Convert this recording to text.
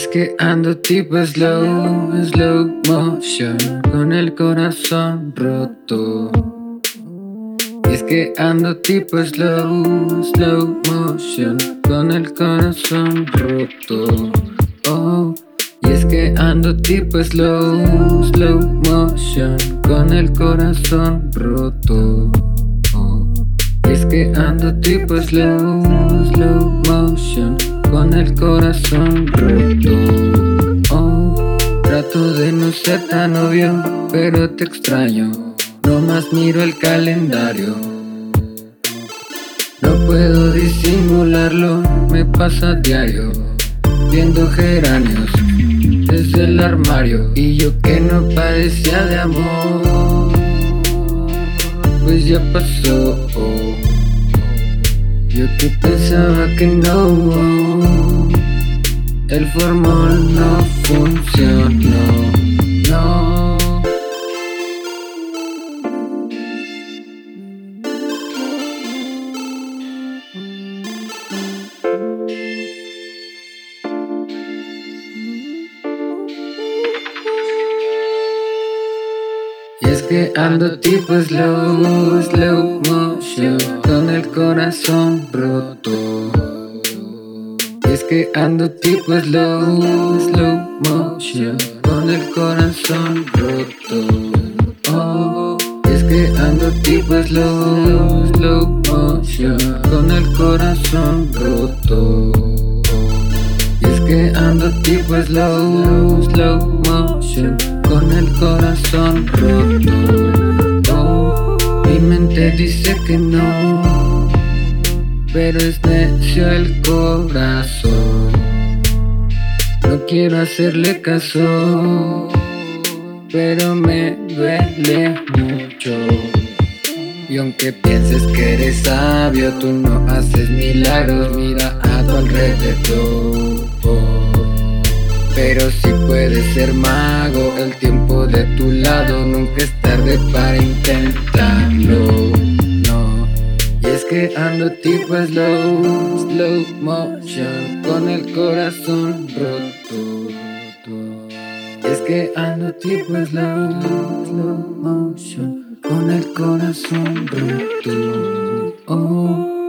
es que ando tipo slow, slow motion, con el corazón roto. Es que ando tipo slow, slow motion, con el corazón roto. Oh, y es que ando tipo slow, slow motion, con el corazón roto. Oh, es que ando tipo slow, slow motion, con el corazón roto. Oh, trato de no ser tan obvio, pero te extraño. No más miro el calendario. No puedo disimularlo, me pasa diario. Viendo geranios desde el armario. Y yo que no padecía de amor, pues ya pasó. Yo que pensaba que no, el formol no funcionó, no. Y es que ando tipo slow, slow con el corazón roto. Es que ando tipo slow, slow motion, con el corazón roto. Oh, es que ando tipo slow, slow motion, con el corazón roto. Es que ando tipo slow, slow motion, con el corazón roto. Mente dice que no, pero es necio el corazón. No quiero hacerle caso, pero me duele mucho. Y aunque pienses que eres sabio, tú no haces milagros, mira a tu alrededor. Pero si puedes ser mago, el tiempo de tu lado nunca es tarde para intentarlo. Que ando tipo slow, slow motion, con el corazón roto. Es que ando tipo slow, slow motion, con el corazón roto. Oh.